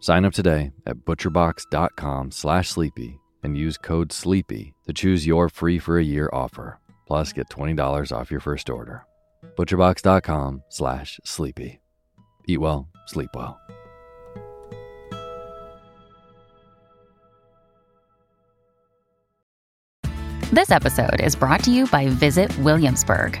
Sign up today at butcherbox.com slash sleepy and use code SLEEPY to choose your free for a year offer. Plus, get $20 off your first order. butcherbox.com slash sleepy. Eat well, sleep well. This episode is brought to you by Visit Williamsburg.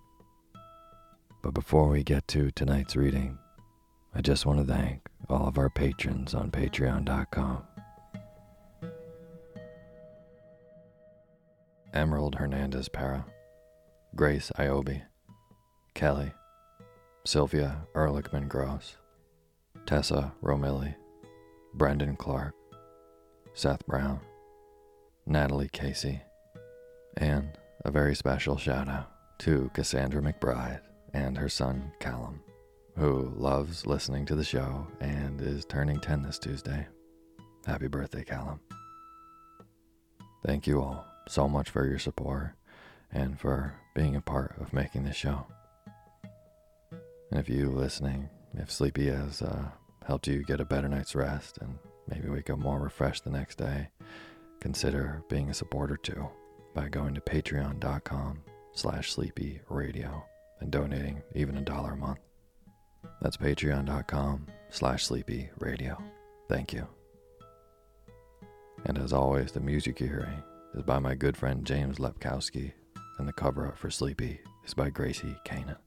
But before we get to tonight's reading, I just want to thank all of our patrons on patreon.com. Emerald Hernandez Para, Grace Iobi, Kelly, Sylvia Ehrlichman Gross, Tessa Romilli, Brendan Clark, Seth Brown, Natalie Casey, and a very special shout out to Cassandra McBride and her son Callum, who loves listening to the show and is turning 10 this Tuesday. Happy birthday, Callum. Thank you all so much for your support and for being a part of making this show. And if you listening, if Sleepy has uh, helped you get a better night's rest and maybe wake up more refreshed the next day, consider being a supporter too by going to patreon.com slash sleepy radio and donating even a dollar a month. That's patreon.com slash sleepy radio. Thank you. And as always, the music you're hearing is by my good friend James Lepkowski, and the cover art for Sleepy is by Gracie Kanan.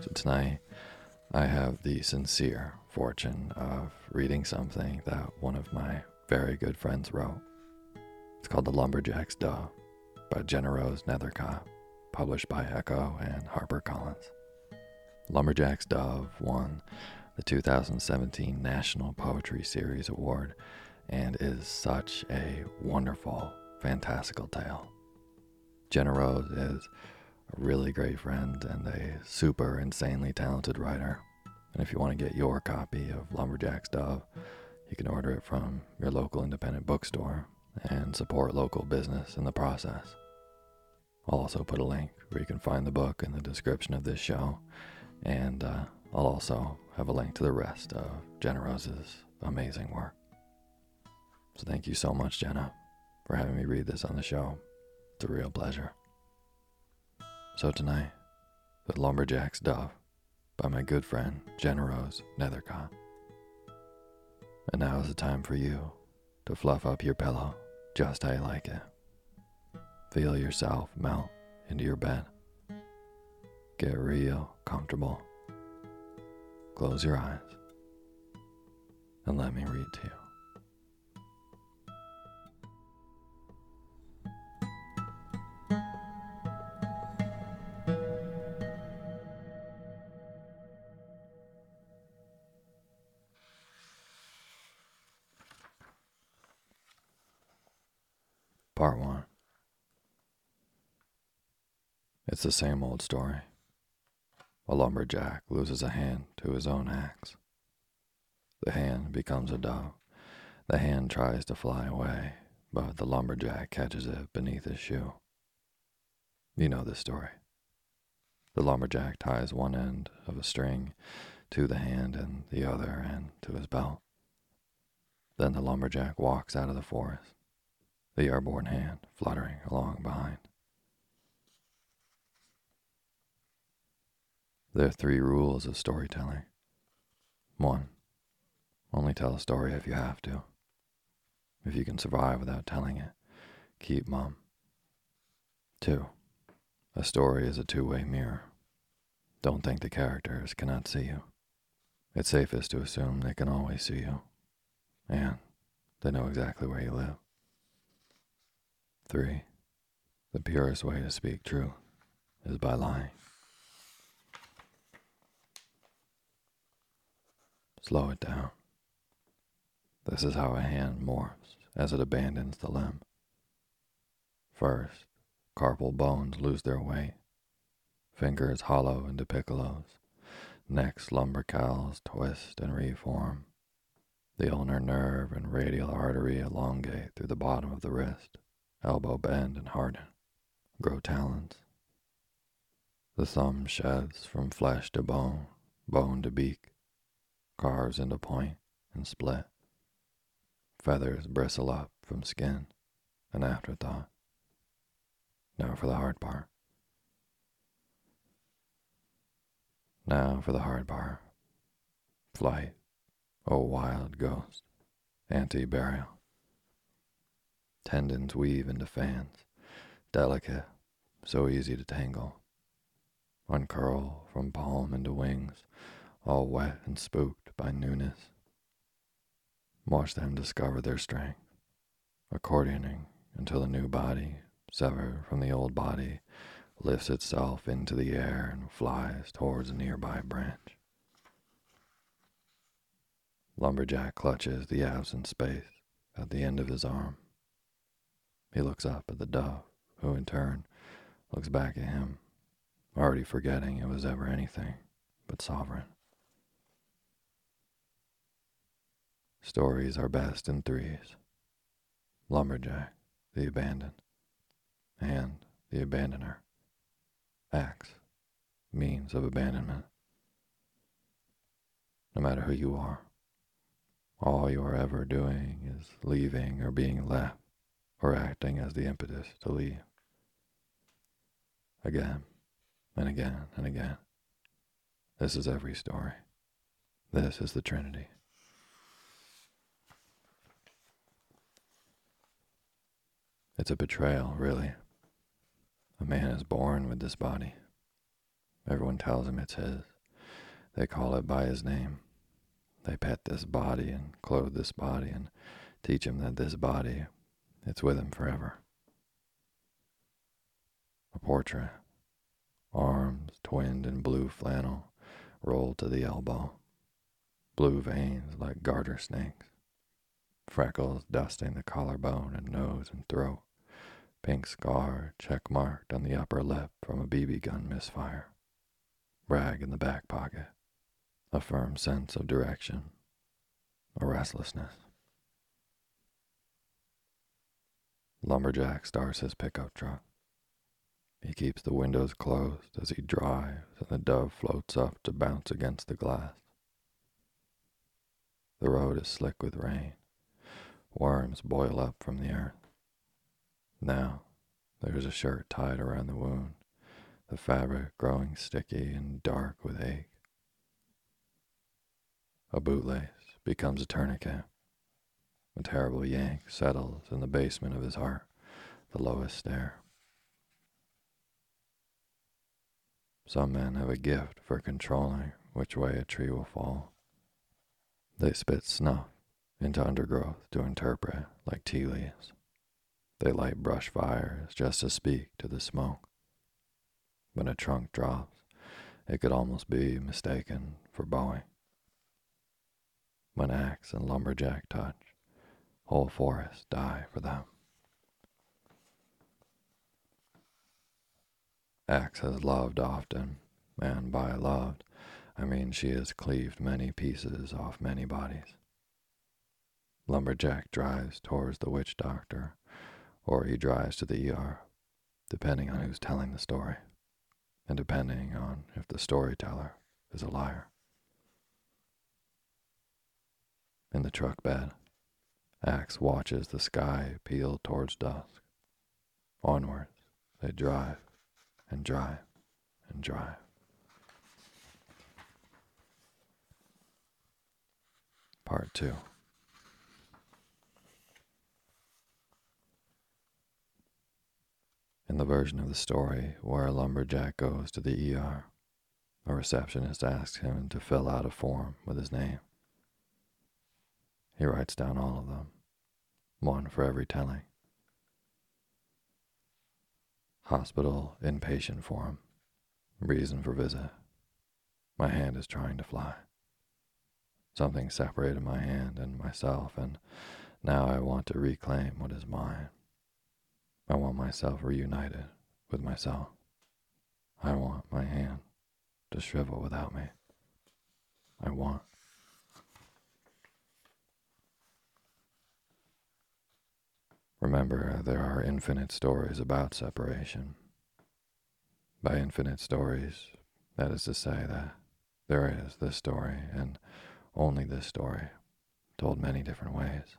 So tonight, I have the sincere fortune of reading something that one of my very good friends wrote. It's called The Lumberjack's Dove by GennaRose Nethercott, published by Ecco and HarperCollins. Lumberjack's Dove won the 2017 National Poetry Series Award and is such a wonderful, fantastical tale. GennaRose is a really great friend and a super insanely talented writer. And if you want to get your copy of Lumberjack's Dove, you can order it from your local independent bookstore and support local business in the process. I'll also put a link where you can find the book in the description of this show, and uh, I'll also have a link to the rest of GennaRose's amazing work. So thank you so much, Genna, for having me read this on the show. It's a real pleasure. So tonight, with Lumberjack's Dove by my good friend GennaRose Nethercott. And now is the time for you to fluff up your pillow just how you like it. Feel yourself melt into your bed. Get real comfortable. Close your eyes and let me read to you. It's the same old story. A lumberjack loses a hand to his own axe. The hand becomes a dove. The hand tries to fly away, but the lumberjack catches it beneath his shoe. You know this story. The lumberjack ties one end of a string to the hand and the other end to his belt. Then the lumberjack walks out of the forest the airborne hand fluttering along behind. There are three rules of storytelling. One, only tell a story if you have to. If you can survive without telling it, keep mum. Two, a story is a two way mirror. Don't think the characters cannot see you. It's safest to assume they can always see you, and they know exactly where you live. 3. The purest way to speak truth is by lying. Slow it down. This is how a hand morphs as it abandons the limb. First, carpal bones lose their weight. Fingers hollow into piccolos. Next, lumbricals twist and reform. The ulnar nerve and radial artery elongate through the bottom of the wrist elbow bend and harden, grow talons. The thumb sheds from flesh to bone, bone to beak, carves into point and split. Feathers bristle up from skin, an afterthought. Now for the hard part. Now for the hard part. Flight, O wild ghost, anti burial. Tendons weave into fans, delicate, so easy to tangle. Uncurl from palm into wings, all wet and spooked by newness. Watch them discover their strength, accordioning until the new body, severed from the old body, lifts itself into the air and flies towards a nearby branch. Lumberjack clutches the absent space at the end of his arm. He looks up at the dove, who in turn looks back at him, already forgetting it was ever anything but sovereign. Stories are best in threes lumberjack, the abandoned, and the abandoner. Axe, means of abandonment. No matter who you are, all you are ever doing is leaving or being left or acting as the impetus to leave. Again and again and again. This is every story. This is the Trinity. It's a betrayal, really. A man is born with this body. Everyone tells him it's his. They call it by his name. They pet this body and clothe this body and teach him that this body it's with him forever. A portrait. Arms twinned in blue flannel, rolled to the elbow. Blue veins like garter snakes. Freckles dusting the collarbone and nose and throat. Pink scar check marked on the upper lip from a BB gun misfire, rag in the back pocket, a firm sense of direction, a restlessness. Lumberjack starts his pickup truck. He keeps the windows closed as he drives, and the dove floats up to bounce against the glass. The road is slick with rain. Worms boil up from the earth. Now, there is a shirt tied around the wound, the fabric growing sticky and dark with ache. A bootlace becomes a tourniquet. A terrible yank settles in the basement of his heart, the lowest stair. Some men have a gift for controlling which way a tree will fall. They spit snuff into undergrowth to interpret like tea leaves. They light brush fires just to speak to the smoke. When a trunk drops, it could almost be mistaken for bowing. When axe and lumberjack touch, whole forests die for them. Axe has loved often, and by loved, I mean she has cleaved many pieces off many bodies. Lumberjack drives towards the witch doctor, or he drives to the ER, depending on who's telling the story, and depending on if the storyteller is a liar. In the truck bed, Axe watches the sky peel towards dusk. Onwards, they drive and drive and drive. Part 2 In the version of the story where a lumberjack goes to the ER, a receptionist asks him to fill out a form with his name. He writes down all of them, one for every telling hospital inpatient form. Reason for visit. My hand is trying to fly. Something separated my hand and myself, and now I want to reclaim what is mine. I want myself reunited with myself. I want my hand to shrivel without me. I want. Remember, there are infinite stories about separation. By infinite stories, that is to say that there is this story and only this story, told many different ways.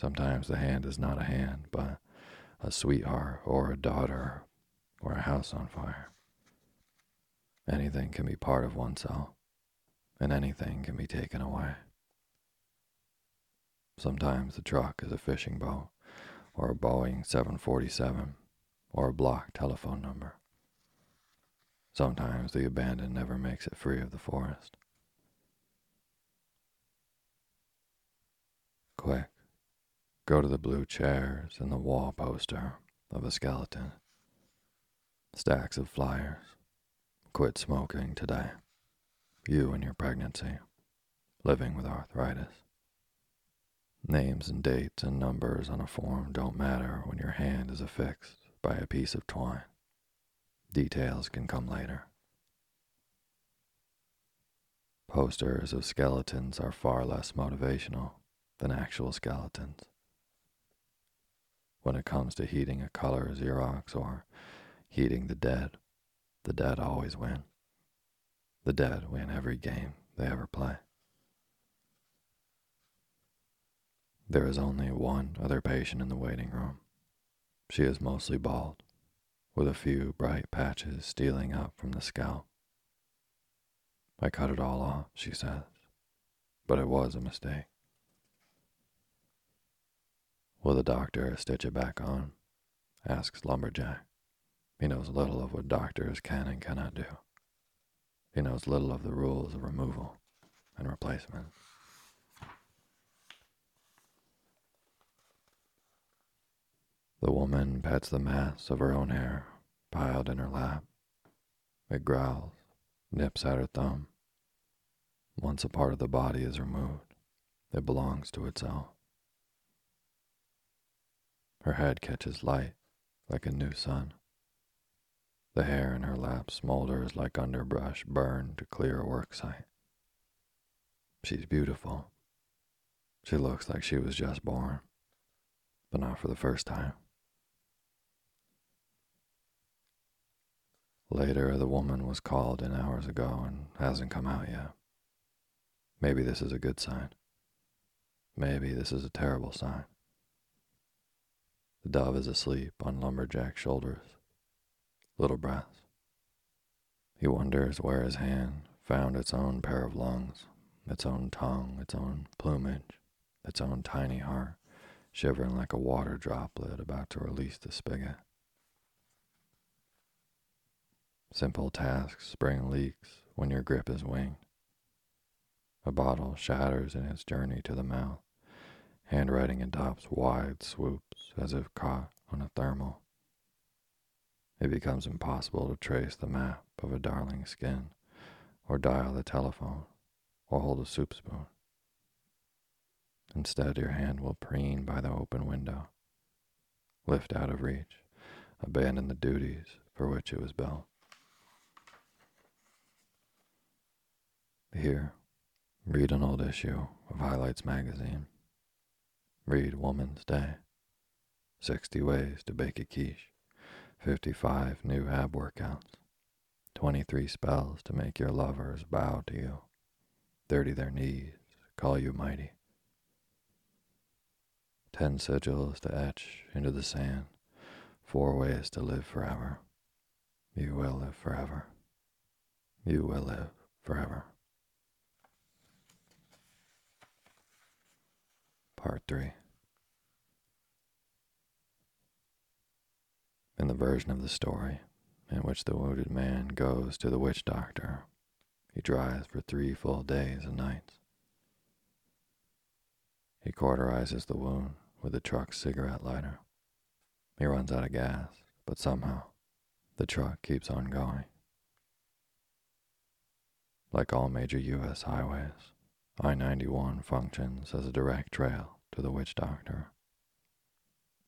Sometimes the hand is not a hand, but a sweetheart or a daughter or a house on fire. Anything can be part of oneself, and anything can be taken away. Sometimes the truck is a fishing boat, or a Boeing 747, or a block telephone number. Sometimes the abandoned never makes it free of the forest. Quick, go to the blue chairs and the wall poster of a skeleton. Stacks of flyers. Quit smoking today. You and your pregnancy. Living with arthritis. Names and dates and numbers on a form don't matter when your hand is affixed by a piece of twine. Details can come later. Posters of skeletons are far less motivational than actual skeletons. When it comes to heating a color Xerox or heating the dead, the dead always win. The dead win every game they ever play. There is only one other patient in the waiting room. She is mostly bald, with a few bright patches stealing up from the scalp. I cut it all off, she says, but it was a mistake. Will the doctor stitch it back on? asks Lumberjack. He knows little of what doctors can and cannot do. He knows little of the rules of removal and replacement. The woman pets the mass of her own hair piled in her lap. It growls, nips at her thumb. Once a part of the body is removed, it belongs to itself. Her head catches light like a new sun. The hair in her lap smolders like underbrush burned to clear a work site. She's beautiful. She looks like she was just born, but not for the first time. Later, the woman was called in hours ago and hasn't come out yet. Maybe this is a good sign. Maybe this is a terrible sign. The dove is asleep on Lumberjack's shoulders. Little breaths. He wonders where his hand found its own pair of lungs, its own tongue, its own plumage, its own tiny heart, shivering like a water droplet about to release the spigot. Simple tasks spring leaks when your grip is winged. A bottle shatters in its journey to the mouth. Handwriting adopts wide swoops as if caught on a thermal. It becomes impossible to trace the map of a darling skin, or dial the telephone, or hold a soup spoon. Instead, your hand will preen by the open window, lift out of reach, abandon the duties for which it was built. Here, read an old issue of Highlights magazine. Read Woman's Day. 60 ways to bake a quiche. 55 new ab workouts. 23 spells to make your lovers bow to you. 30 their knees, call you mighty. 10 sigils to etch into the sand. Four ways to live forever. You will live forever. You will live forever. Part 3 In the version of the story in which the wounded man goes to the witch doctor, he drives for three full days and nights. He cauterizes the wound with the truck's cigarette lighter. He runs out of gas, but somehow the truck keeps on going. Like all major U.S. highways, I 91 functions as a direct trail to the witch doctor.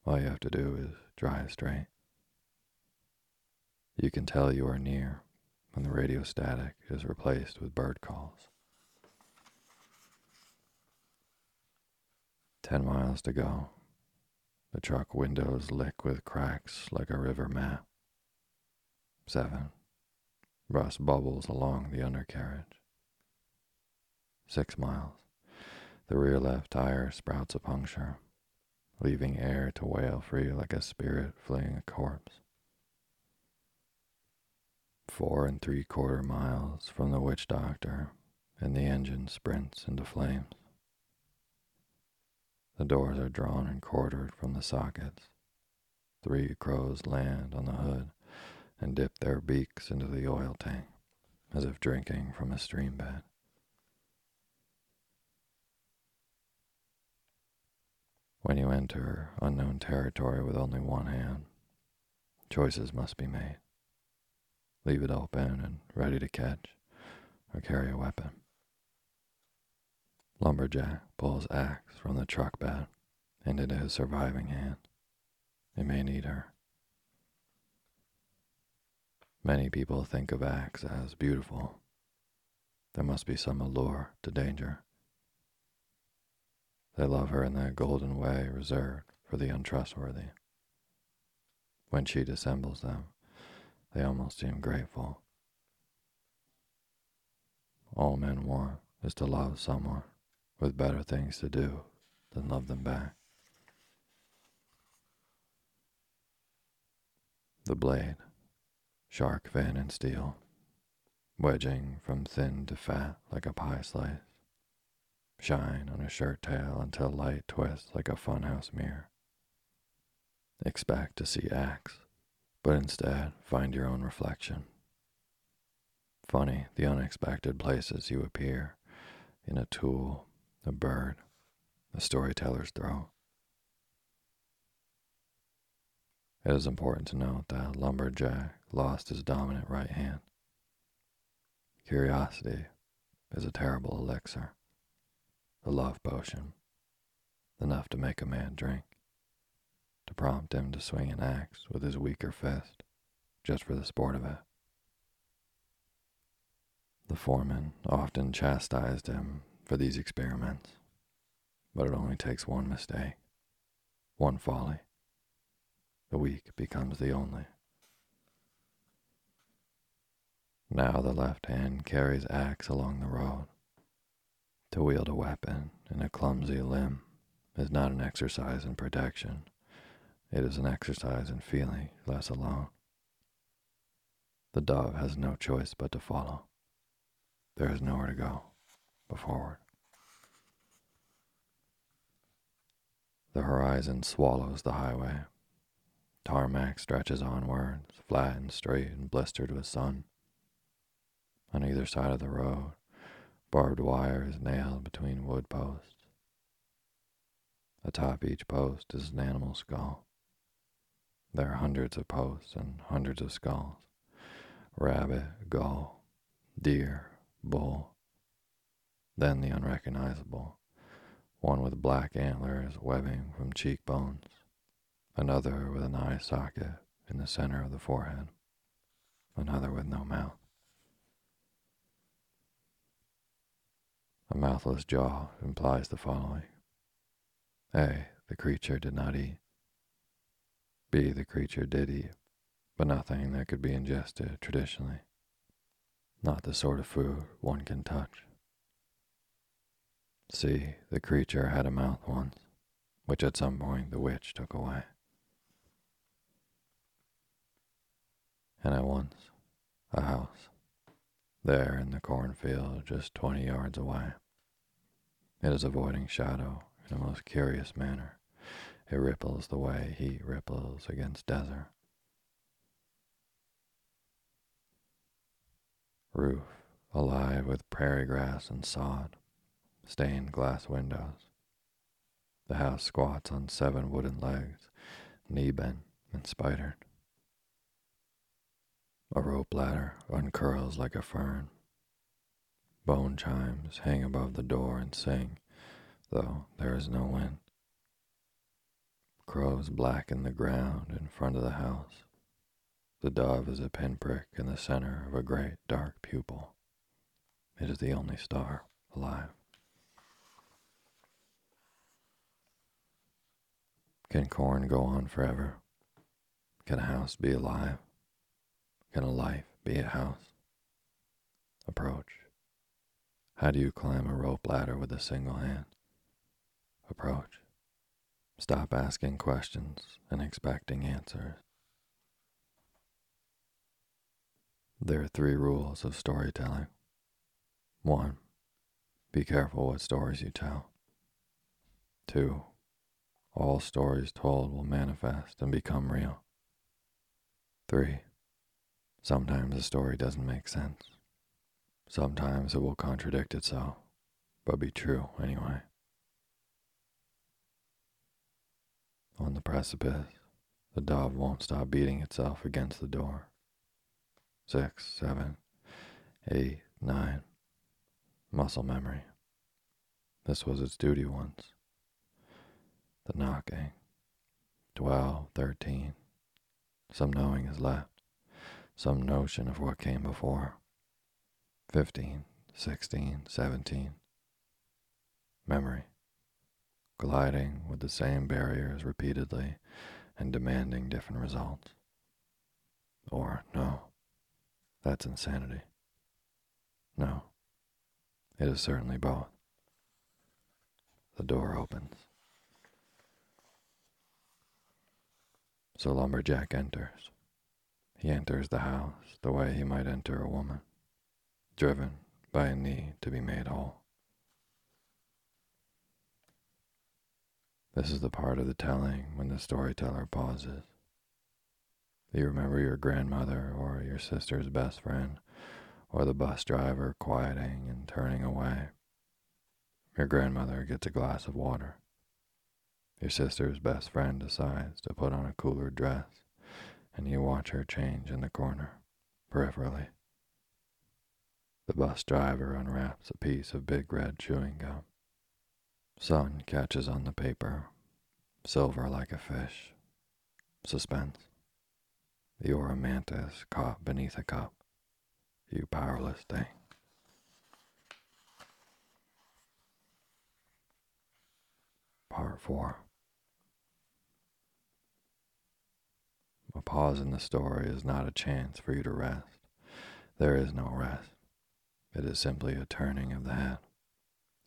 All you have to do is drive straight. You can tell you are near when the radio static is replaced with bird calls. Ten miles to go. The truck windows lick with cracks like a river map. Seven. Rust bubbles along the undercarriage. Six miles. The rear left tire sprouts a puncture, leaving air to wail free like a spirit fleeing a corpse. Four and three quarter miles from the witch doctor, and the engine sprints into flames. The doors are drawn and quartered from the sockets. Three crows land on the hood and dip their beaks into the oil tank, as if drinking from a stream bed. When you enter unknown territory with only one hand, choices must be made. Leave it open and ready to catch, or carry a weapon. Lumberjack pulls axe from the truck bed and into his surviving hand. He may need her. Many people think of axe as beautiful. There must be some allure to danger. They love her in that golden way reserved for the untrustworthy. When she dissembles them, they almost seem grateful. All men want is to love someone with better things to do than love them back. The blade, shark fin and steel, wedging from thin to fat like a pie slice shine on a shirt tail until light twists like a funhouse mirror. Expect to see axe, but instead find your own reflection. Funny the unexpected places you appear in a tool, a bird, a storyteller's throat. It is important to note that Lumberjack lost his dominant right hand. Curiosity is a terrible elixir a love potion, enough to make a man drink, to prompt him to swing an axe with his weaker fist, just for the sport of it. The foreman often chastised him for these experiments, but it only takes one mistake, one folly. The weak becomes the only. Now the left hand carries axe along the road. To wield a weapon in a clumsy limb is not an exercise in protection. It is an exercise in feeling less alone. The dove has no choice but to follow. There is nowhere to go but forward. The horizon swallows the highway. Tarmac stretches onwards, flat and straight and blistered with sun. On either side of the road, barbed wire is nailed between wood posts. Atop each post is an animal skull. There are hundreds of posts and hundreds of skulls rabbit, gull, deer, bull. Then the unrecognizable, one with black antlers webbing from cheekbones, another with an eye socket in the center of the forehead, another with no mouth. A mouthless jaw implies the following A. The creature did not eat. B. The creature did eat, but nothing that could be ingested uh, traditionally. Not the sort of food one can touch. See, The creature had a mouth once, which at some point the witch took away. And at once, a house, there in the cornfield just twenty yards away. It is avoiding shadow in a most curious manner. It ripples the way heat ripples against desert. Roof alive with prairie grass and sod, stained glass windows. The house squats on seven wooden legs, knee bent and spidered. A rope ladder uncurls like a fern. Bone chimes hang above the door and sing, though there is no wind. Crows blacken the ground in front of the house. The dove is a pinprick in the center of a great dark pupil. It is the only star alive. Can corn go on forever? Can a house be alive? Can a life be a house? Approach. How do you climb a rope ladder with a single hand? Approach. Stop asking questions and expecting answers. There are three rules of storytelling. One, be careful what stories you tell. Two, all stories told will manifest and become real. Three, sometimes a story doesn't make sense. Sometimes it will contradict itself, but be true anyway. On the precipice, the dove won't stop beating itself against the door. Six, seven, eight, nine. Muscle memory. This was its duty once. The knocking. Twelve, thirteen. Some knowing is left, some notion of what came before. 15, 16, 17. Memory. Gliding with the same barriers repeatedly and demanding different results. Or, no, that's insanity. No, it is certainly both. The door opens. So Lumberjack enters. He enters the house the way he might enter a woman driven by a need to be made whole. This is the part of the telling when the storyteller pauses. You remember your grandmother or your sister's best friend or the bus driver quieting and turning away. Your grandmother gets a glass of water. Your sister's best friend decides to put on a cooler dress, and you watch her change in the corner, peripherally. The bus driver unwraps a piece of big red chewing gum. Sun catches on the paper, silver like a fish, suspense. You're a mantis caught beneath a cup, you powerless thing. Part 4 A pause in the story is not a chance for you to rest. There is no rest. It is simply a turning of the head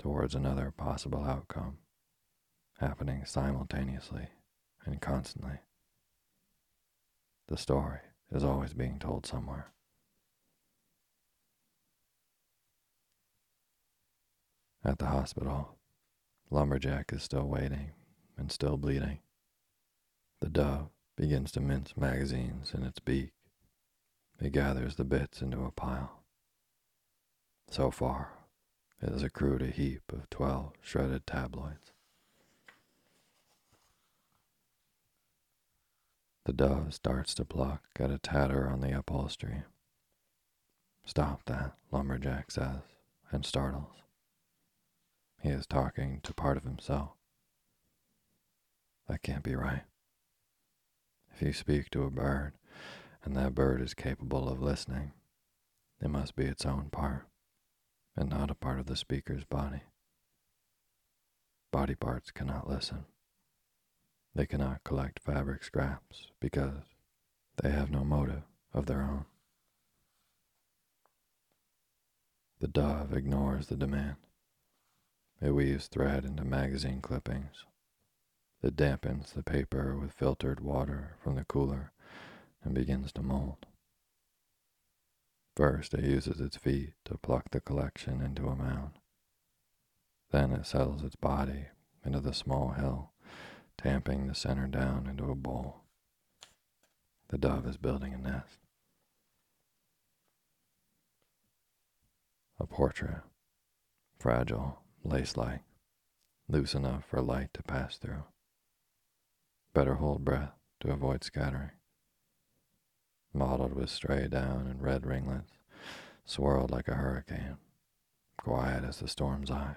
towards another possible outcome, happening simultaneously and constantly. The story is always being told somewhere. At the hospital, Lumberjack is still waiting and still bleeding. The dove begins to mince magazines in its beak. It gathers the bits into a pile. So far, it has accrued a heap of twelve shredded tabloids. The dove starts to pluck at a tatter on the upholstery. Stop that, Lumberjack says, and startles. He is talking to part of himself. That can't be right. If you speak to a bird, and that bird is capable of listening, it must be its own part, and not a part of the speaker's body. Body parts cannot listen. They cannot collect fabric scraps because they have no motive of their own. The dove ignores the demand. It weaves thread into magazine clippings. It dampens the paper with filtered water from the cooler and begins to mold. First, it uses its feet to pluck the collection into a mound. Then it settles its body into the small hill tamping the center down into a bowl. The dove is building a nest. A portrait, fragile, lace like, loose enough for light to pass through. Better hold breath to avoid scattering. Mottled with stray down and red ringlets, swirled like a hurricane, quiet as the storm's eye.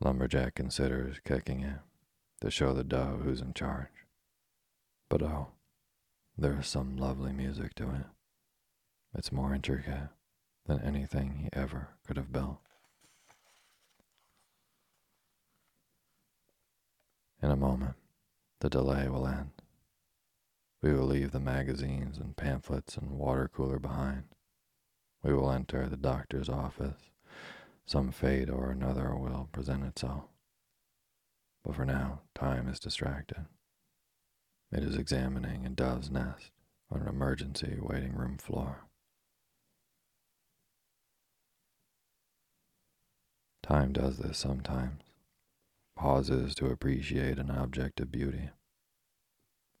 Lumberjack considers kicking it to show the dove who's in charge. But oh, there is some lovely music to it. It's more intricate than anything he ever could have built. In a moment, the delay will end. We will leave the magazines and pamphlets and water cooler behind. We will enter the doctor's office some fate or another will present itself. But for now, time is distracted. It is examining a dove's nest on an emergency waiting room floor. Time does this sometimes, pauses to appreciate an object of beauty.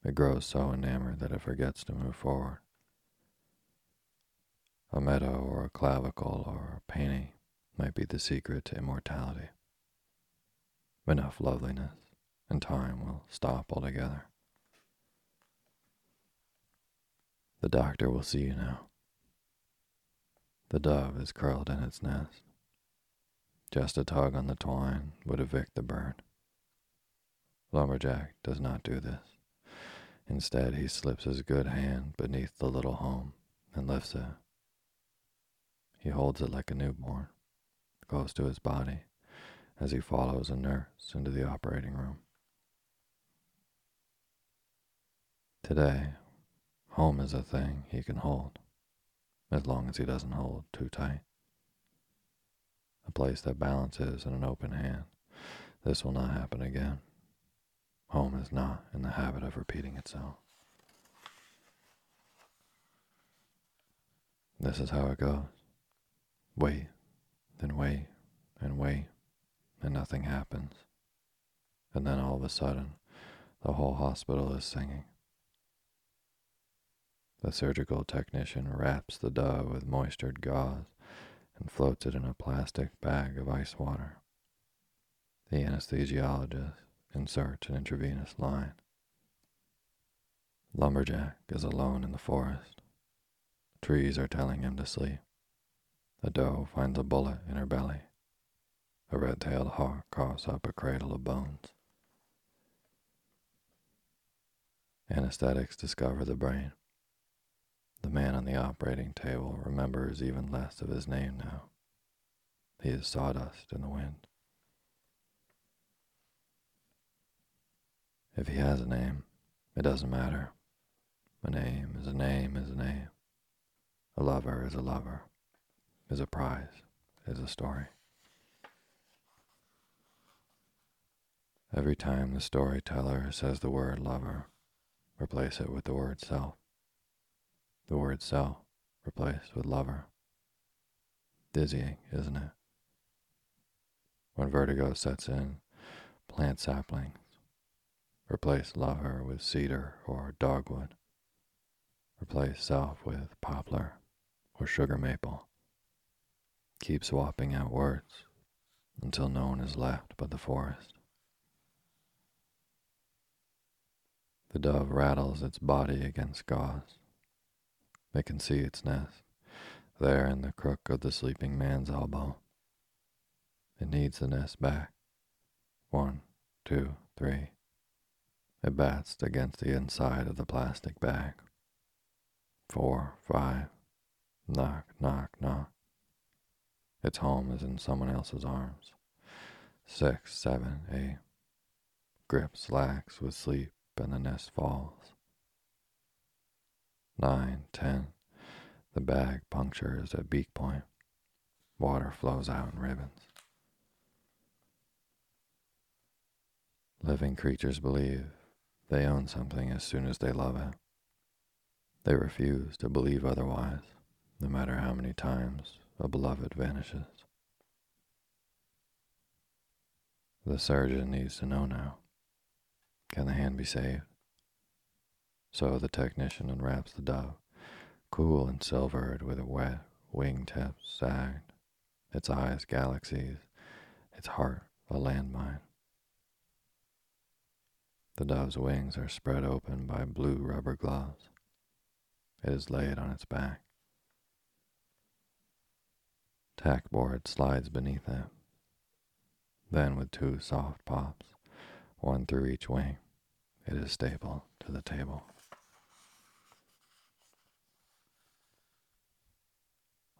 It grows so enamored that it forgets to move forward. A meadow or a clavicle or a painting might be the secret to immortality. Enough loveliness, and time will stop altogether. The doctor will see you now. The dove is curled in its nest. Just a tug on the twine would evict the bird. Lumberjack does not do this. Instead, he slips his good hand beneath the little home and lifts it. He holds it like a newborn close to his body as he follows a nurse into the operating room. Today, home is a thing he can hold, as long as he doesn't hold too tight. A place that balances in an open hand. This will not happen again. Home is not in the habit of repeating itself. This is how it goes. Wait then wait and wait, and nothing happens. And then all of a sudden, the whole hospital is singing. The surgical technician wraps the dove with moistured gauze and floats it in a plastic bag of ice water. The anesthesiologist inserts an intravenous line. Lumberjack is alone in the forest. Trees are telling him to sleep. The doe finds a bullet in her belly. A red tailed hawk coughs up a cradle of bones. Anesthetics discover the brain. The man on the operating table remembers even less of his name now. He is sawdust in the wind. If he has a name, it doesn't matter. A name is a name is a name. A lover is a lover, is a prize, is a story. Every time the storyteller says the word lover, replace it with the word self. The word self replaced with lover. Dizzying, isn't it? When vertigo sets in, plant saplings. Replace lover with cedar or dogwood. Replace self with poplar or sugar maple. Keep swapping out words until no one is left but the forest. The dove rattles its body against gauze. They can see its nest, there in the crook of the sleeping man's elbow. It needs the nest back. One, two, three. It bats against the inside of the plastic bag. Four, five. Knock, knock, knock. Its home is in someone else's arms. Six, seven, eight. Grip slacks with sleep and the nest falls. Nine, ten. The bag punctures at beak point. Water flows out in ribbons. Living creatures believe they own something as soon as they love it. They refuse to believe otherwise, no matter how many times a beloved vanishes. The surgeon needs to know now. Can the hand be saved? So the technician unwraps the dove, cool and silvered with a wet wingtips sagged, its eyes galaxies, its heart a landmine. The dove's wings are spread open by blue rubber gloves. It is laid on its back. Tackboard slides beneath it. Then, with two soft pops, one through each wing, it is stapled to the table.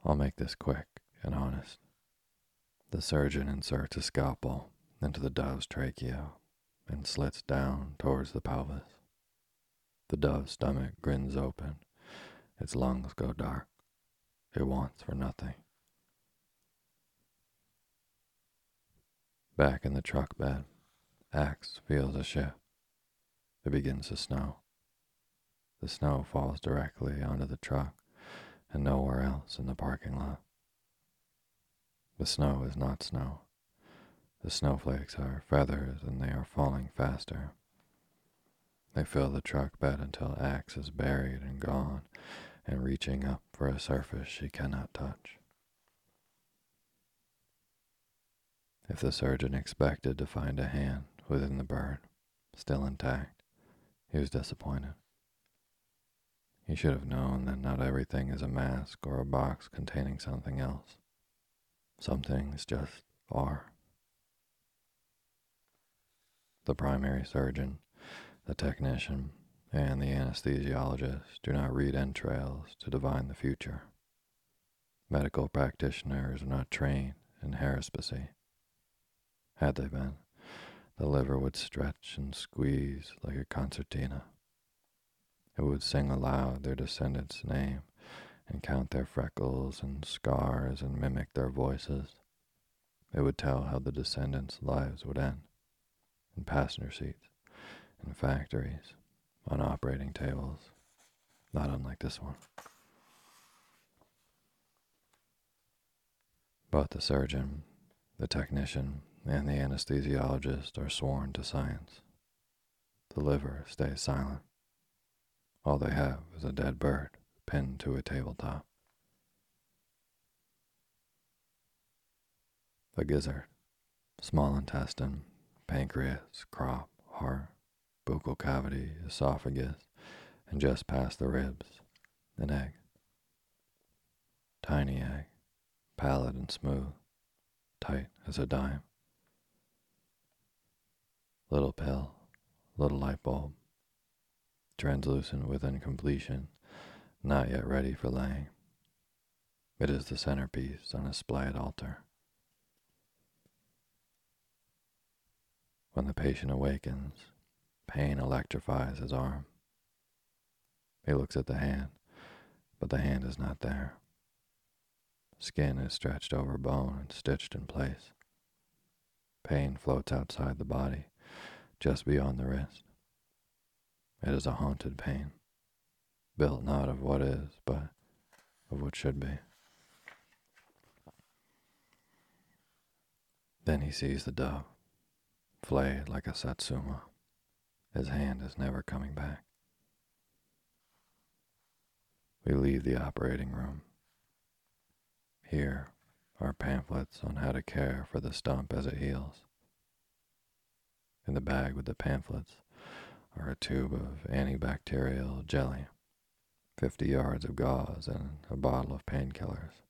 I'll make this quick and honest. The surgeon inserts a scalpel into the dove's trachea and slits down towards the pelvis. The dove's stomach grins open. Its lungs go dark. It wants for nothing. Back in the truck bed, Axe feels a shift. It begins to snow. The snow falls directly onto the truck and nowhere else in the parking lot. The snow is not snow. The snowflakes are feathers and they are falling faster. They fill the truck bed until Axe is buried and gone and reaching up for a surface she cannot touch. If the surgeon expected to find a hand within the bird, still intact, he was disappointed. He should have known that not everything is a mask or a box containing something else. Some things just are. The primary surgeon, the technician, and the anesthesiologist do not read entrails to divine the future. Medical practitioners are not trained in haruspicy. Had they been, the liver would stretch and squeeze like a concertina. It would sing aloud their descendants' name and count their freckles and scars and mimic their voices. It would tell how the descendants' lives would end in passenger seats, in factories, on operating tables, not unlike this one. But the surgeon, the technician, and the anesthesiologist are sworn to science. The liver stays silent. All they have is a dead bird pinned to a tabletop. The gizzard, small intestine, pancreas, crop, heart, buccal cavity, esophagus, and just past the ribs, an egg. Tiny egg, pallid and smooth, tight as a dime. Little pill, little light bulb. translucent with incompletion, not yet ready for laying. It is the centerpiece on a splayed altar. When the patient awakens, pain electrifies his arm. He looks at the hand, but the hand is not there. Skin is stretched over bone and stitched in place. Pain floats outside the body, just beyond the wrist. It is a haunted pain, built not of what is, but of what should be. Then he sees the dove, flayed like a satsuma. His hand is never coming back. We leave the operating room. Here are pamphlets on how to care for the stump as it heals. In the bag with the pamphlets are a tube of antibacterial jelly, 50 yards of gauze, and a bottle of painkillers.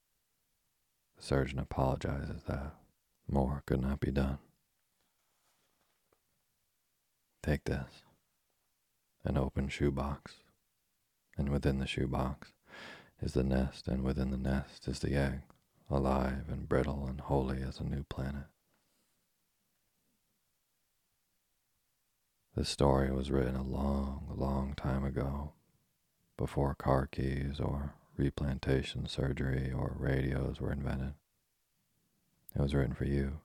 The surgeon apologizes that more could not be done. Take this an open shoebox, and within the shoebox is the nest, and within the nest is the egg, alive and brittle and holy as a new planet. This story was written a long, long time ago, before car keys or replantation surgery or radios were invented. It was written for you,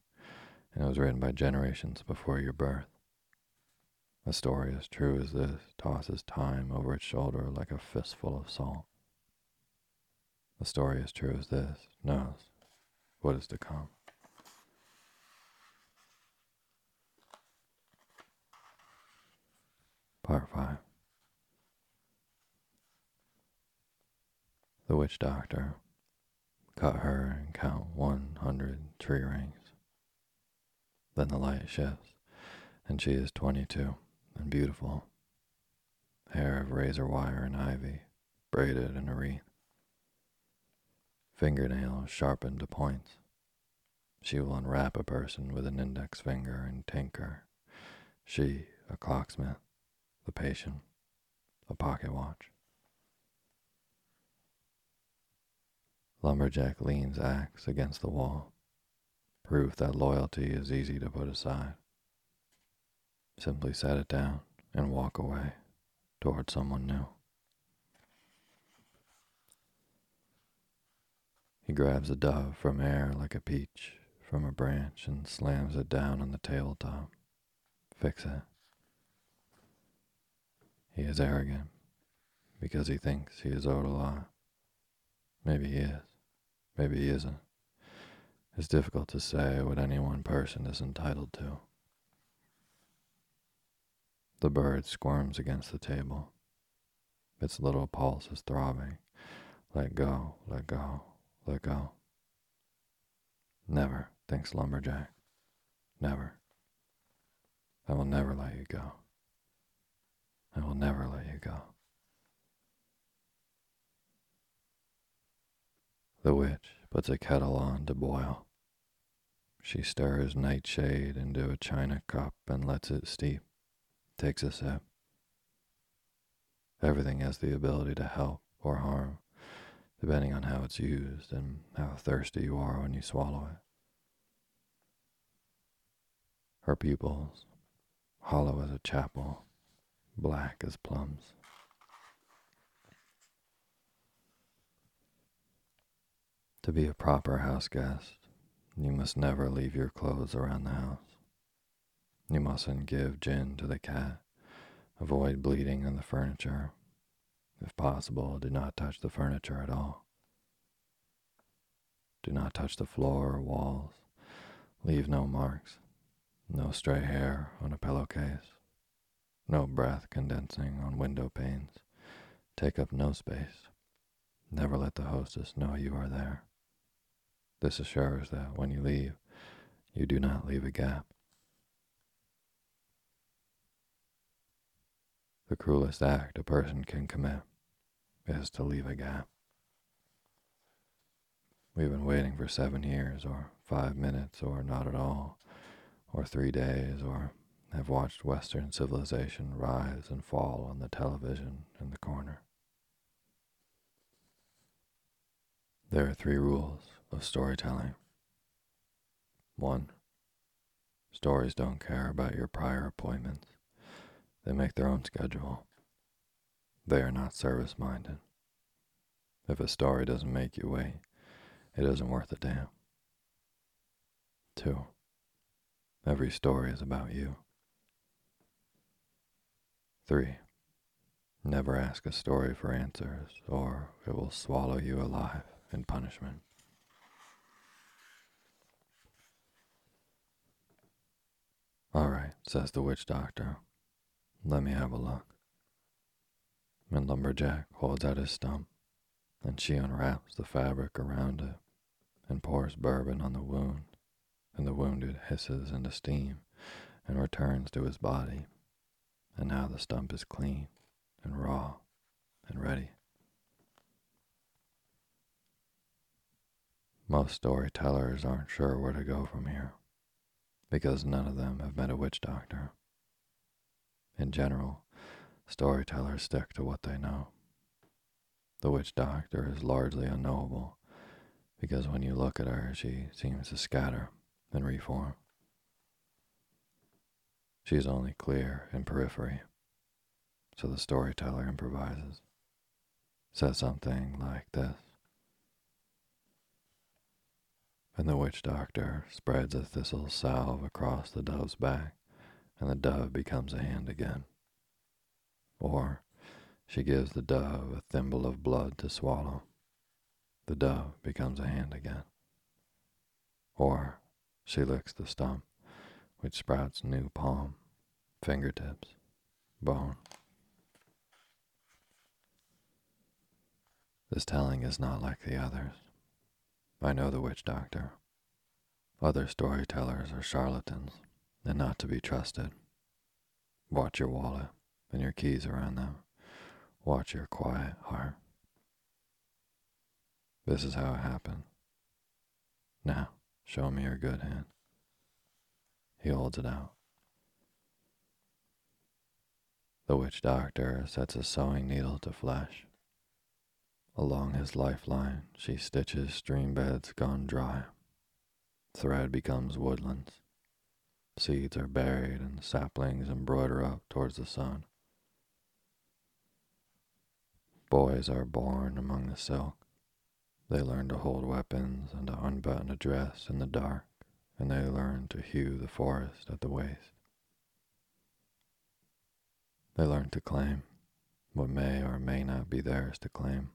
and it was written by generations before your birth. A story as true as this tosses time over its shoulder like a fistful of salt. A story as true as this knows what is to come. Part 5 The witch doctor cut her and count 100 tree rings. Then the light shifts, and she is 22 and beautiful. Hair of razor wire and ivy, braided in a wreath. Fingernails sharpened to points. She will unwrap a person with an index finger and tinker. She, a clocksmith, the patient, a pocket watch. Lumberjack leans axe against the wall, proof that loyalty is easy to put aside. Simply set it down and walk away toward someone new. He grabs a dove from air like a peach from a branch and slams it down on the tabletop. Fix it. He is arrogant because he thinks he is owed a lot. Maybe he is. Maybe he isn't. It's difficult to say what any one person is entitled to. The bird squirms against the table. Its little pulse is throbbing. Let go, let go, let go. Never, thinks Lumberjack. Never. I will never let you go. I will never let you go. The witch puts a kettle on to boil. She stirs nightshade into a china cup and lets it steep takes a sip. Everything has the ability to help or harm, depending on how it's used and how thirsty you are when you swallow it. Her pupils, hollow as a chapel, black as plums. To be a proper house guest, you must never leave your clothes around the house. You mustn't give gin to the cat. Avoid bleeding on the furniture. If possible, do not touch the furniture at all. Do not touch the floor or walls. Leave no marks. No stray hair on a pillowcase. No breath condensing on window panes. Take up no space. Never let the hostess know you are there. This assures that when you leave, you do not leave a gap. The cruelest act a person can commit is to leave a gap. We've been waiting for seven years, or five minutes, or not at all, or three days, or have watched Western civilization rise and fall on the television in the corner. There are three rules of storytelling. One, stories don't care about your prior appointments. They make their own schedule. They are not service minded. If a story doesn't make you wait, it isn't worth a damn. Two, every story is about you. Three, never ask a story for answers, or it will swallow you alive in punishment. All right, says the witch doctor. Let me have a look. And Lumberjack holds out his stump, and she unwraps the fabric around it and pours bourbon on the wound, and the wounded hisses into steam and returns to his body. And now the stump is clean and raw and ready. Most storytellers aren't sure where to go from here because none of them have met a witch doctor. In general, storytellers stick to what they know. The witch doctor is largely unknowable because when you look at her, she seems to scatter and reform. She is only clear in periphery, so the storyteller improvises, says something like this. And the witch doctor spreads a thistle salve across the dove's back, and the dove becomes a hand again. Or she gives the dove a thimble of blood to swallow. The dove becomes a hand again. Or she licks the stump, which sprouts new palm, fingertips, bone. This telling is not like the others. I know the witch doctor. Other storytellers are charlatans and not to be trusted. Watch your wallet and your keys around them. Watch your quiet heart. This is how it happened. Now, show me your good hand. He holds it out. The witch doctor sets a sewing needle to flesh Along his lifeline, she stitches stream beds gone dry. Thread becomes woodlands. Seeds are buried and saplings embroider up towards the sun. Boys are born among the silk. They learn to hold weapons and to unbutton a dress in the dark, and they learn to hew the forest at the waist. They learn to claim what may or may not be theirs to claim.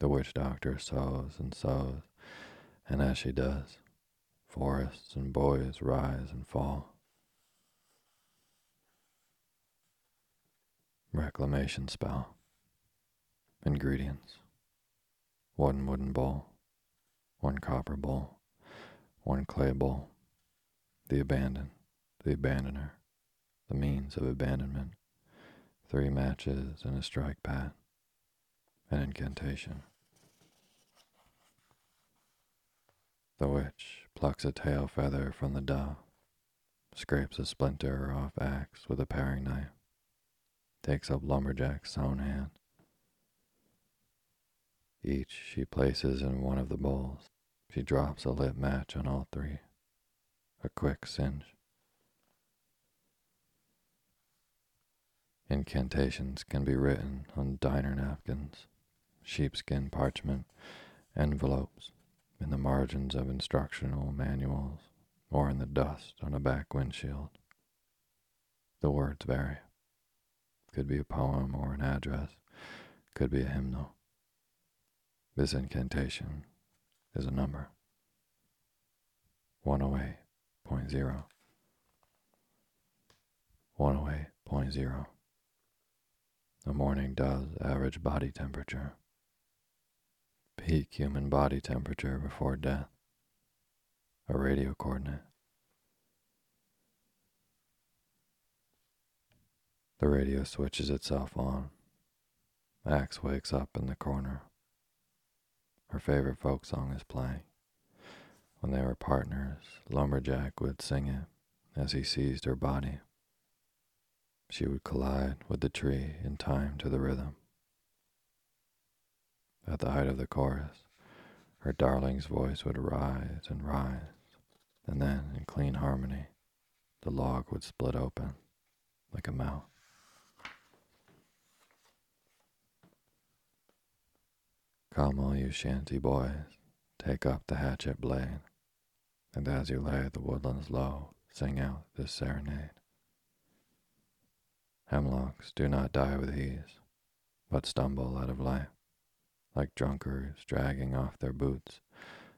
The witch doctor sews and sews, and as she does, forests and boys rise and fall. Reclamation spell. Ingredients. One wooden bowl, one copper bowl, one clay bowl, the abandoned, the abandoner, the means of abandonment, three matches and a strike pad, an incantation. The witch plucks a tail feather from the dove, scrapes a splinter off axe with a paring knife, takes up Lumberjack's own hand. Each she places in one of the bowls. She drops a lit match on all three. A quick singe. Incantations can be written on diner napkins, sheepskin parchment, envelopes, in the margins of instructional manuals, or in the dust on a back windshield. The words vary. Could be a poem or an address, could be a hymnal. This incantation is a number 108.0. 108.0. The morning does average body temperature peak human body temperature before death, a radio coordinate. The radio switches itself on. Axe wakes up in the corner. Her favorite folk song is playing. When they were partners, Lumberjack would sing it, as he seized her body. She would collide with the tree in time to the rhythm. At the height of the chorus, her darling's voice would rise and rise, and then, in clean harmony, the log would split open like a mouth. Come, all you shanty boys, take up the hatchet blade, and as you lay the woodlands low, sing out this serenade. Hemlocks do not die with ease, but stumble out of life, like drunkards dragging off their boots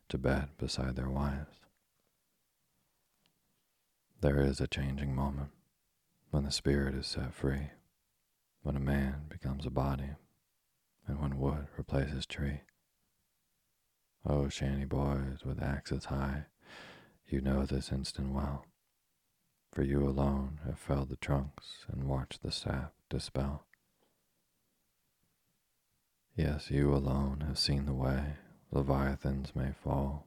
to bed beside their wives. There is a changing moment when the spirit is set free, when a man becomes a body, and when wood replaces tree. Oh, shanty boys with axes high, you know this instant well, for you alone have felled the trunks and watched the sap dispel. Yes, you alone have seen the way leviathans may fall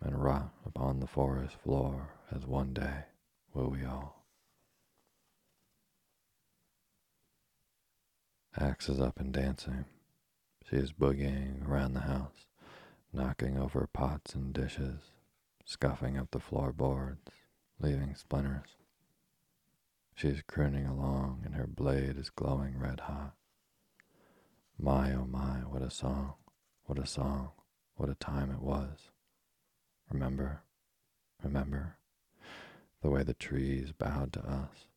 and rot upon the forest floor as one day will we all. Axe is up and dancing. She is boogieing around the house, knocking over pots and dishes, scuffing up the floorboards, leaving splinters. She is crooning along, and her blade is glowing red hot. My, oh my, what a song, what a song, what a time it was. Remember, remember, the way the trees bowed to us.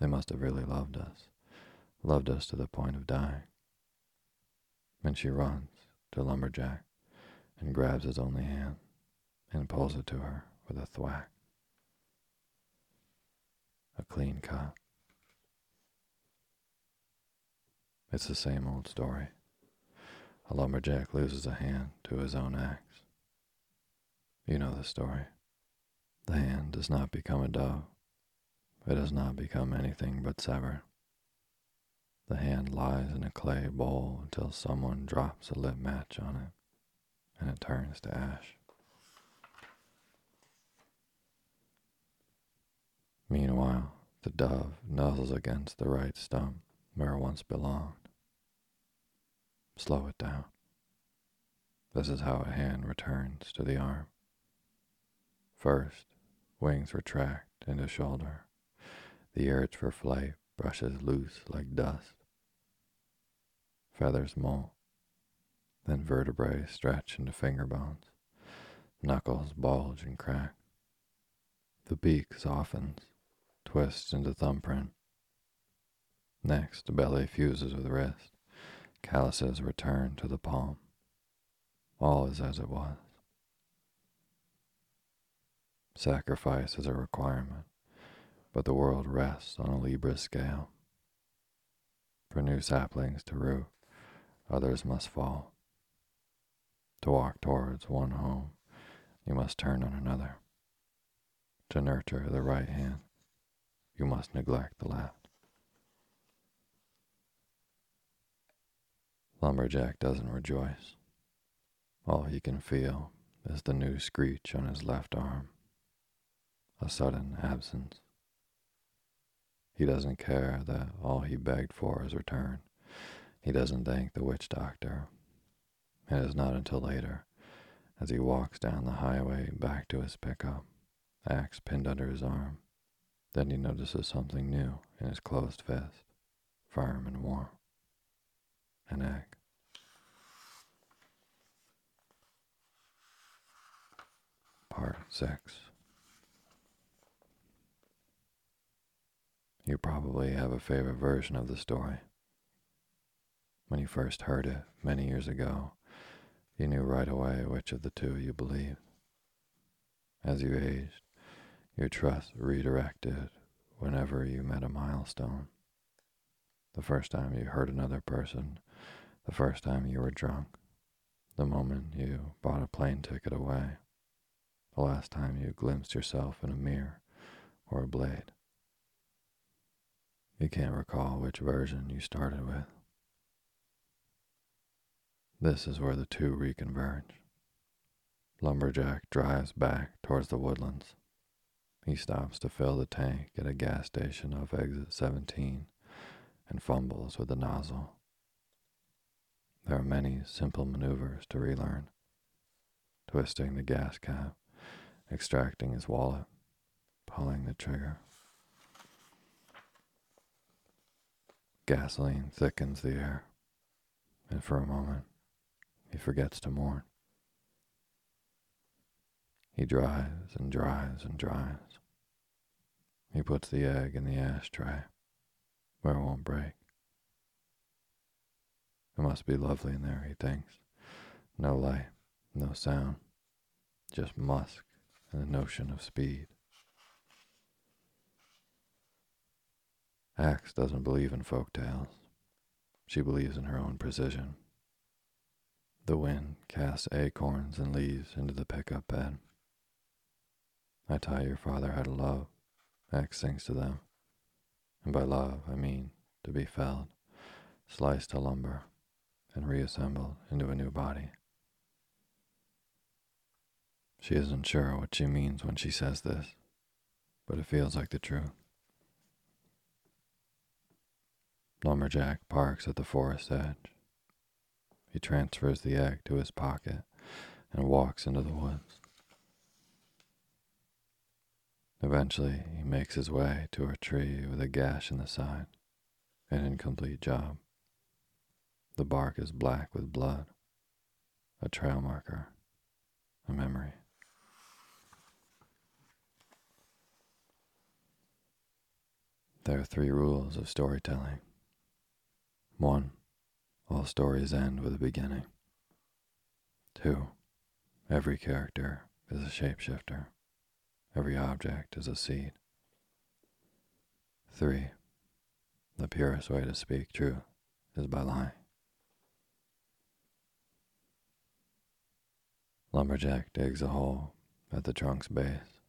They must have really loved us, loved us to the point of dying. And she runs to Lumberjack and grabs his only hand and pulls it to her with a thwack. A clean cut. It's the same old story. A lumberjack loses a hand to his own axe. You know the story. The hand does not become a dove. It does not become anything but severed. The hand lies in a clay bowl until someone drops a lit match on it and it turns to ash. Meanwhile, the dove nuzzles against the right stump where it once belonged. Slow it down. This is how a hand returns to the arm. First, wings retract into shoulder. The urge for flight brushes loose like dust. Feathers molt. Then vertebrae stretch into finger bones. Knuckles bulge and crack. The beak softens, twists into thumbprint. Next, the belly fuses with the wrist. Calluses return to the palm. All is as it was. Sacrifice is a requirement, but the world rests on a Libra scale. For new saplings to root, others must fall. To walk towards one home, you must turn on another. To nurture the right hand, you must neglect the left. Lumberjack doesn't rejoice. All he can feel is the new screech on his left arm, a sudden absence. He doesn't care that all he begged for is returned. He doesn't thank the witch doctor. It is not until later, as he walks down the highway back to his pickup, axe pinned under his arm, that he notices something new in his closed fist, firm and warm an egg. Part 6 You probably have a favorite version of the story. When you first heard it many years ago, you knew right away which of the two you believed. As you aged, your trust redirected whenever you met a milestone. The first time you heard another person the first time you were drunk, the moment you bought a plane ticket away, the last time you glimpsed yourself in a mirror or a blade. You can't recall which version you started with. This is where the two reconverge. Lumberjack drives back towards the woodlands. He stops to fill the tank at a gas station off exit 17 and fumbles with the nozzle. There are many simple maneuvers to relearn twisting the gas cap, extracting his wallet, pulling the trigger. Gasoline thickens the air, and for a moment, he forgets to mourn. He drives and drives and drives. He puts the egg in the ashtray where it won't break. It must be lovely in there, he thinks. No light, no sound, just musk and the notion of speed. Axe doesn't believe in folk tales. She believes in her own precision. The wind casts acorns and leaves into the pickup bed. I tie your father had a love, Axe sings to them. And by love, I mean to be felled, sliced to lumber, and reassembled into a new body. She isn't sure what she means when she says this, but it feels like the truth. Lumberjack parks at the forest edge. He transfers the egg to his pocket and walks into the woods. Eventually, he makes his way to a tree with a gash in the side, an incomplete job. The bark is black with blood, a trail marker, a memory. There are three rules of storytelling. One, all stories end with a beginning. Two, every character is a shapeshifter. Every object is a seed. Three, the purest way to speak truth is by lying. Lumberjack digs a hole at the trunk's base,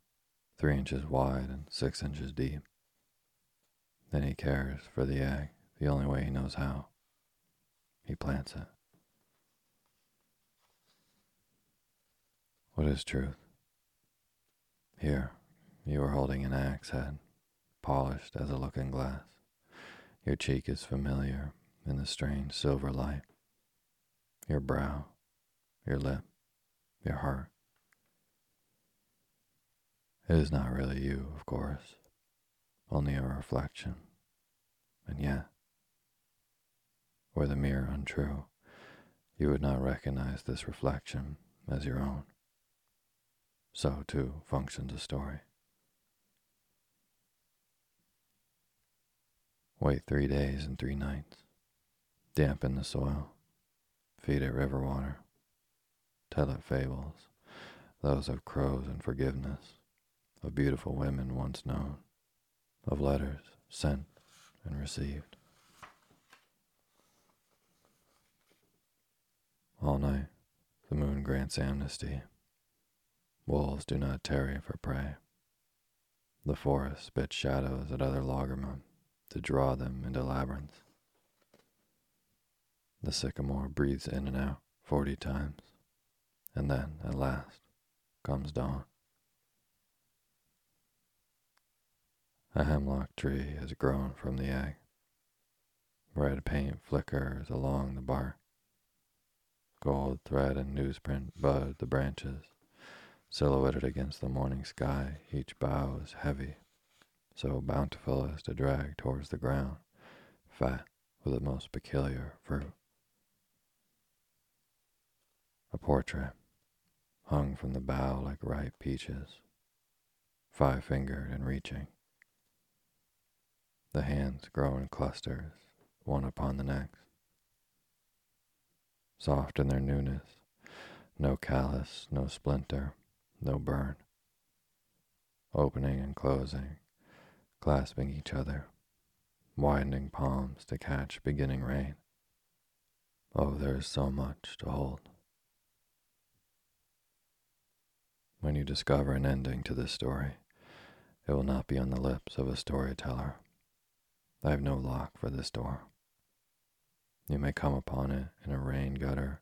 three inches wide and six inches deep. Then he cares for the egg the only way he knows how. He plants it. What is truth? Here, you are holding an axe head, polished as a looking glass. Your cheek is familiar in the strange silver light. Your brow, your lip, your heart. It is not really you, of course, only a reflection. And yet, were the mirror untrue, you would not recognize this reflection as your own. So, too, functions a story. Wait three days and three nights. Dampen the soil. Feed it river water. Tell it fables, those of crows and forgiveness, of beautiful women once known, of letters sent and received. All night, the moon grants amnesty. Wolves do not tarry for prey. The forest spits shadows at other loggermen to draw them into labyrinths. The sycamore breathes in and out forty times, and then, at last, comes dawn. A hemlock tree has grown from the egg. Red paint flickers along the bark. Gold thread and newsprint bud the branches. Silhouetted against the morning sky, each bough is heavy, so bountiful as to drag towards the ground, fat with the most peculiar fruit. A portrait hung from the bough like ripe peaches, five fingered and reaching. The hands grow in clusters, one upon the next. Soft in their newness, no callus, no splinter, no burn. Opening and closing, clasping each other, widening palms to catch beginning rain. Oh, there is so much to hold. When you discover an ending to this story, it will not be on the lips of a storyteller I have no lock for this door. You may come upon it in a rain gutter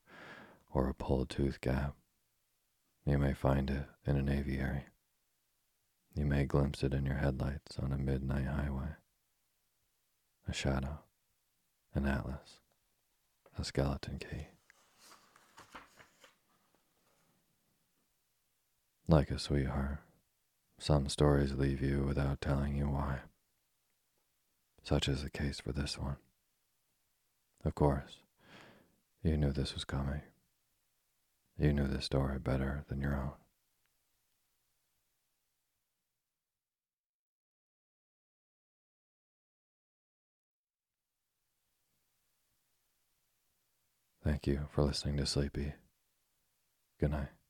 or a pulled tooth gap. You may find it in an aviary. You may glimpse it in your headlights on a midnight highway. A shadow, an atlas, a skeleton key. Like a sweetheart, some stories leave you without telling you why. Such is the case for this one. Of course, you knew this was coming. You knew this story better than your own. Thank you for listening to Sleepy. Good night.